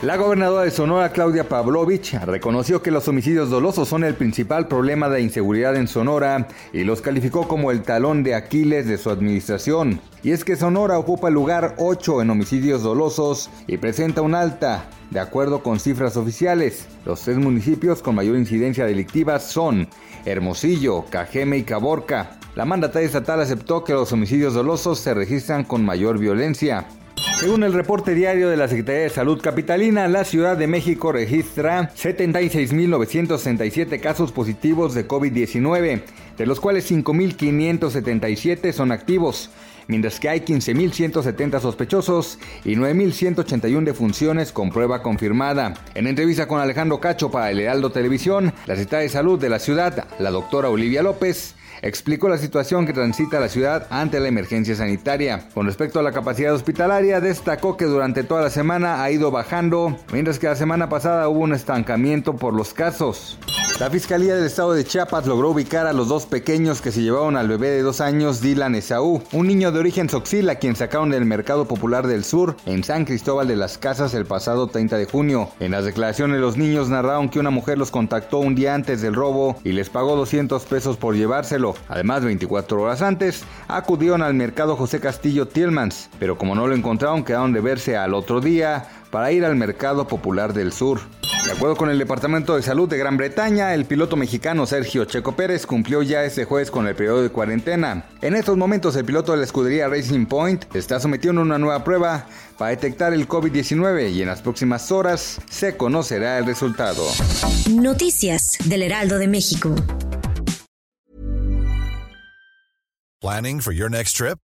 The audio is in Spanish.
La gobernadora de Sonora, Claudia Pavlovich, reconoció que los homicidios dolosos son el principal problema de inseguridad en Sonora y los calificó como el talón de Aquiles de su administración. Y es que Sonora ocupa el lugar 8 en homicidios dolosos y presenta un alta, de acuerdo con cifras oficiales. Los tres municipios con mayor incidencia delictiva son Hermosillo, Cajeme y Caborca. La mandataria estatal aceptó que los homicidios dolosos se registran con mayor violencia. Según el reporte diario de la Secretaría de Salud Capitalina, la Ciudad de México registra 76.967 casos positivos de COVID-19, de los cuales 5.577 son activos, mientras que hay 15.170 sospechosos y 9.181 defunciones con prueba confirmada. En entrevista con Alejandro Cacho para el Heraldo Televisión, la Secretaria de Salud de la ciudad, la doctora Olivia López, explicó la situación que transita la ciudad ante la emergencia sanitaria. Con respecto a la capacidad hospitalaria, destacó que durante toda la semana ha ido bajando, mientras que la semana pasada hubo un estancamiento por los casos. La Fiscalía del Estado de Chiapas logró ubicar a los dos pequeños que se llevaron al bebé de dos años, Dylan Esaú, un niño de origen soxil a quien sacaron del Mercado Popular del Sur en San Cristóbal de las Casas el pasado 30 de junio. En las declaraciones los niños narraron que una mujer los contactó un día antes del robo y les pagó 200 pesos por llevárselo. Además, 24 horas antes, acudieron al mercado José Castillo Tillmans, pero como no lo encontraron, quedaron de verse al otro día para ir al Mercado Popular del Sur. De acuerdo con el Departamento de Salud de Gran Bretaña, el piloto mexicano Sergio Checo Pérez cumplió ya este jueves con el periodo de cuarentena. En estos momentos, el piloto de la escudería Racing Point está sometido a una nueva prueba para detectar el COVID-19 y en las próximas horas se conocerá el resultado. Noticias del Heraldo de México. Planning for your next trip?